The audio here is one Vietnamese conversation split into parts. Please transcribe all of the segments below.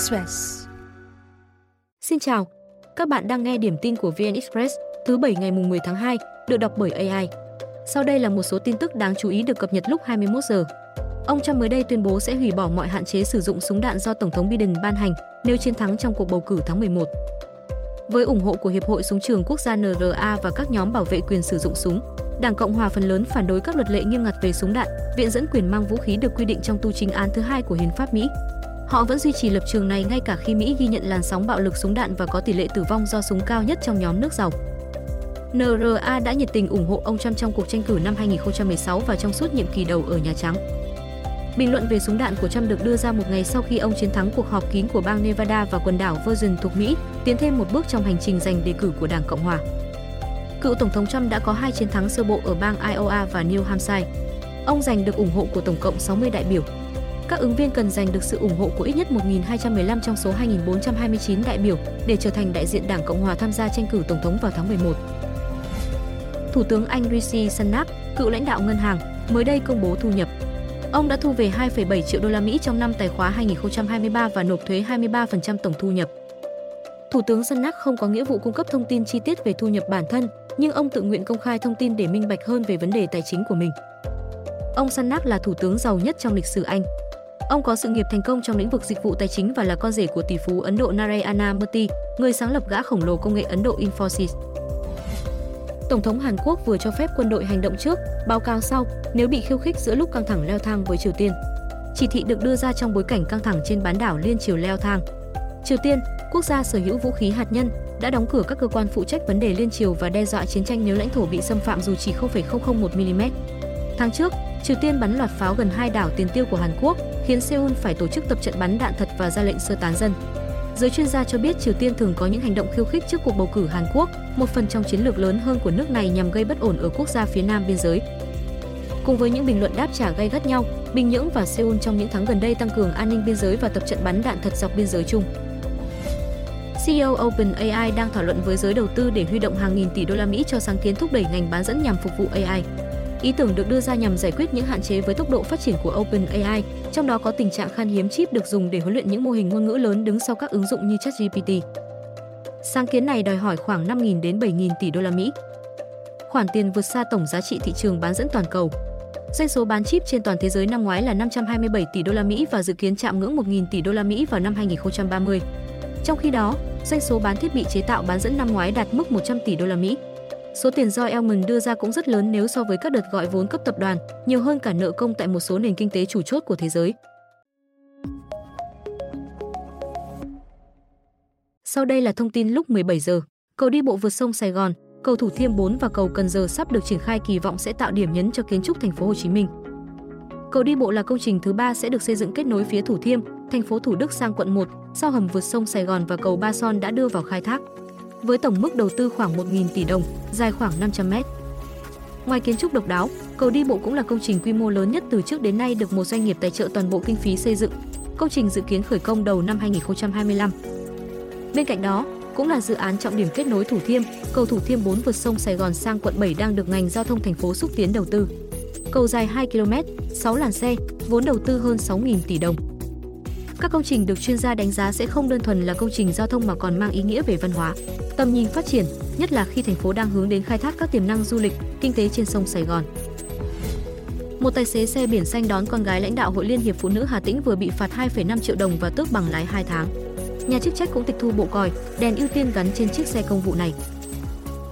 Express. Xin chào, các bạn đang nghe điểm tin của VN Express thứ bảy ngày mùng 10 tháng 2, được đọc bởi AI. Sau đây là một số tin tức đáng chú ý được cập nhật lúc 21 giờ. Ông Trump mới đây tuyên bố sẽ hủy bỏ mọi hạn chế sử dụng súng đạn do Tổng thống Biden ban hành nếu chiến thắng trong cuộc bầu cử tháng 11. Với ủng hộ của Hiệp hội Súng trường Quốc gia NRA và các nhóm bảo vệ quyền sử dụng súng, Đảng Cộng hòa phần lớn phản đối các luật lệ nghiêm ngặt về súng đạn, viện dẫn quyền mang vũ khí được quy định trong tu chính án thứ hai của Hiến pháp Mỹ. Họ vẫn duy trì lập trường này ngay cả khi Mỹ ghi nhận làn sóng bạo lực súng đạn và có tỷ lệ tử vong do súng cao nhất trong nhóm nước giàu. NRA đã nhiệt tình ủng hộ ông Trump trong cuộc tranh cử năm 2016 và trong suốt nhiệm kỳ đầu ở Nhà Trắng. Bình luận về súng đạn của Trump được đưa ra một ngày sau khi ông chiến thắng cuộc họp kín của bang Nevada và quần đảo Virgin thuộc Mỹ, tiến thêm một bước trong hành trình giành đề cử của Đảng Cộng hòa. Cựu Tổng thống Trump đã có hai chiến thắng sơ bộ ở bang Iowa và New Hampshire. Ông giành được ủng hộ của tổng cộng 60 đại biểu. Các ứng viên cần giành được sự ủng hộ của ít nhất 1.215 trong số 2.429 đại biểu để trở thành đại diện Đảng Cộng hòa tham gia tranh cử tổng thống vào tháng 11. Thủ tướng Anh Rishi Sunak, cựu lãnh đạo ngân hàng, mới đây công bố thu nhập. Ông đã thu về 2,7 triệu đô la Mỹ trong năm tài khóa 2023 và nộp thuế 23% tổng thu nhập. Thủ tướng Sunak không có nghĩa vụ cung cấp thông tin chi tiết về thu nhập bản thân, nhưng ông tự nguyện công khai thông tin để minh bạch hơn về vấn đề tài chính của mình. Ông Sunak là thủ tướng giàu nhất trong lịch sử Anh. Ông có sự nghiệp thành công trong lĩnh vực dịch vụ tài chính và là con rể của tỷ phú Ấn Độ Narayana Murthy, người sáng lập gã khổng lồ công nghệ Ấn Độ Infosys. Tổng thống Hàn Quốc vừa cho phép quân đội hành động trước, báo cáo sau nếu bị khiêu khích giữa lúc căng thẳng leo thang với Triều Tiên. Chỉ thị được đưa ra trong bối cảnh căng thẳng trên bán đảo Liên Triều leo thang. Triều Tiên, quốc gia sở hữu vũ khí hạt nhân, đã đóng cửa các cơ quan phụ trách vấn đề liên triều và đe dọa chiến tranh nếu lãnh thổ bị xâm phạm dù chỉ 0,001 mm. Tháng trước, Triều Tiên bắn loạt pháo gần hai đảo tiền tiêu của Hàn Quốc, khiến Seoul phải tổ chức tập trận bắn đạn thật và ra lệnh sơ tán dân. Giới chuyên gia cho biết Triều Tiên thường có những hành động khiêu khích trước cuộc bầu cử Hàn Quốc, một phần trong chiến lược lớn hơn của nước này nhằm gây bất ổn ở quốc gia phía nam biên giới. Cùng với những bình luận đáp trả gay gắt nhau, Bình Nhưỡng và Seoul trong những tháng gần đây tăng cường an ninh biên giới và tập trận bắn đạn thật dọc biên giới chung. CEO OpenAI đang thảo luận với giới đầu tư để huy động hàng nghìn tỷ đô la Mỹ cho sáng kiến thúc đẩy ngành bán dẫn nhằm phục vụ AI. Ý tưởng được đưa ra nhằm giải quyết những hạn chế với tốc độ phát triển của OpenAI, trong đó có tình trạng khan hiếm chip được dùng để huấn luyện những mô hình ngôn ngữ lớn đứng sau các ứng dụng như ChatGPT. Sáng kiến này đòi hỏi khoảng 5.000 đến 7.000 tỷ đô la Mỹ. Khoản tiền vượt xa tổng giá trị thị trường bán dẫn toàn cầu. Doanh số bán chip trên toàn thế giới năm ngoái là 527 tỷ đô la Mỹ và dự kiến chạm ngưỡng 1.000 tỷ đô la Mỹ vào năm 2030. Trong khi đó, doanh số bán thiết bị chế tạo bán dẫn năm ngoái đạt mức 100 tỷ đô la Mỹ. Số tiền do Elmond đưa ra cũng rất lớn nếu so với các đợt gọi vốn cấp tập đoàn, nhiều hơn cả nợ công tại một số nền kinh tế chủ chốt của thế giới. Sau đây là thông tin lúc 17 giờ. Cầu đi bộ vượt sông Sài Gòn, cầu Thủ Thiêm 4 và cầu Cần Giờ sắp được triển khai kỳ vọng sẽ tạo điểm nhấn cho kiến trúc thành phố Hồ Chí Minh. Cầu đi bộ là công trình thứ ba sẽ được xây dựng kết nối phía Thủ Thiêm, thành phố Thủ Đức sang quận 1, sau hầm vượt sông Sài Gòn và cầu Ba Son đã đưa vào khai thác. Với tổng mức đầu tư khoảng 1.000 tỷ đồng, dài khoảng 500 mét. Ngoài kiến trúc độc đáo, cầu đi bộ cũng là công trình quy mô lớn nhất từ trước đến nay được một doanh nghiệp tài trợ toàn bộ kinh phí xây dựng. Công trình dự kiến khởi công đầu năm 2025. Bên cạnh đó, cũng là dự án trọng điểm kết nối Thủ Thiêm, cầu Thủ Thiêm 4 vượt sông Sài Gòn sang quận 7 đang được ngành giao thông thành phố xúc tiến đầu tư. Cầu dài 2 km, 6 làn xe, vốn đầu tư hơn 6.000 tỷ đồng. Các công trình được chuyên gia đánh giá sẽ không đơn thuần là công trình giao thông mà còn mang ý nghĩa về văn hóa, tầm nhìn phát triển, nhất là khi thành phố đang hướng đến khai thác các tiềm năng du lịch, kinh tế trên sông Sài Gòn. Một tài xế xe biển xanh đón con gái lãnh đạo Hội Liên hiệp Phụ nữ Hà Tĩnh vừa bị phạt 2,5 triệu đồng và tước bằng lái 2 tháng. Nhà chức trách cũng tịch thu bộ còi, đèn ưu tiên gắn trên chiếc xe công vụ này.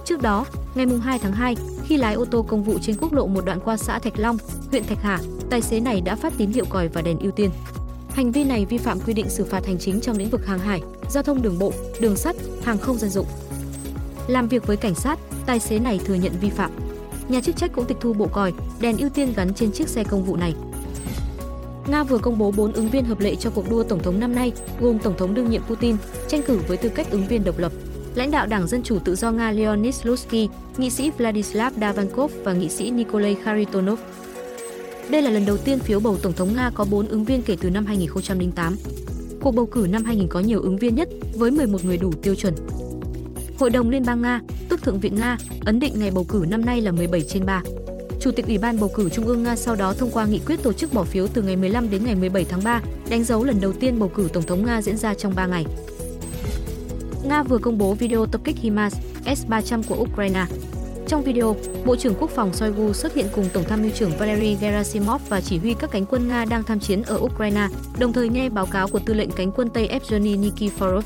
Trước đó, ngày 2 tháng 2, khi lái ô tô công vụ trên quốc lộ một đoạn qua xã Thạch Long, huyện Thạch Hà, tài xế này đã phát tín hiệu còi và đèn ưu tiên. Hành vi này vi phạm quy định xử phạt hành chính trong lĩnh vực hàng hải, giao thông đường bộ, đường sắt, hàng không dân dụng. Làm việc với cảnh sát, tài xế này thừa nhận vi phạm. Nhà chức trách cũng tịch thu bộ còi, đèn ưu tiên gắn trên chiếc xe công vụ này. Nga vừa công bố 4 ứng viên hợp lệ cho cuộc đua tổng thống năm nay, gồm tổng thống đương nhiệm Putin, tranh cử với tư cách ứng viên độc lập, lãnh đạo Đảng Dân Chủ Tự do Nga Leonid Slutsky, nghị sĩ Vladislav Davankov và nghị sĩ Nikolai Kharitonov. Đây là lần đầu tiên phiếu bầu tổng thống Nga có 4 ứng viên kể từ năm 2008. Cuộc bầu cử năm 2000 có nhiều ứng viên nhất với 11 người đủ tiêu chuẩn. Hội đồng Liên bang Nga, tức Thượng viện Nga, ấn định ngày bầu cử năm nay là 17 trên 3. Chủ tịch Ủy ban bầu cử Trung ương Nga sau đó thông qua nghị quyết tổ chức bỏ phiếu từ ngày 15 đến ngày 17 tháng 3, đánh dấu lần đầu tiên bầu cử tổng thống Nga diễn ra trong 3 ngày. Nga vừa công bố video tập kích HIMARS S-300 của Ukraine. Trong video, Bộ trưởng Quốc phòng Shoigu xuất hiện cùng Tổng tham mưu trưởng Valery Gerasimov và chỉ huy các cánh quân Nga đang tham chiến ở Ukraine, đồng thời nghe báo cáo của tư lệnh cánh quân Tây Evgeny Nikiforov.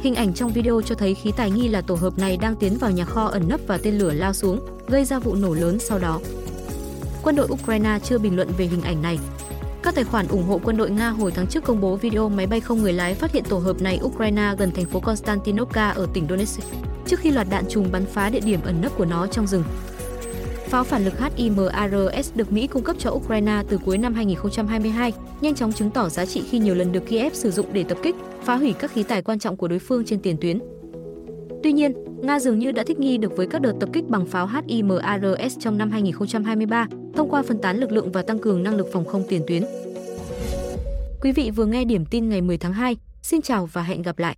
Hình ảnh trong video cho thấy khí tài nghi là tổ hợp này đang tiến vào nhà kho ẩn nấp và tên lửa lao xuống, gây ra vụ nổ lớn sau đó. Quân đội Ukraine chưa bình luận về hình ảnh này. Các tài khoản ủng hộ quân đội Nga hồi tháng trước công bố video máy bay không người lái phát hiện tổ hợp này Ukraine gần thành phố Konstantinovka ở tỉnh Donetsk, trước khi loạt đạn trùng bắn phá địa điểm ẩn nấp của nó trong rừng. Pháo phản lực HIMARS được Mỹ cung cấp cho Ukraine từ cuối năm 2022, nhanh chóng chứng tỏ giá trị khi nhiều lần được Kiev sử dụng để tập kích, phá hủy các khí tài quan trọng của đối phương trên tiền tuyến. Tuy nhiên, Nga dường như đã thích nghi được với các đợt tập kích bằng pháo HIMARS trong năm 2023, thông qua phân tán lực lượng và tăng cường năng lực phòng không tiền tuyến. Quý vị vừa nghe điểm tin ngày 10 tháng 2. Xin chào và hẹn gặp lại.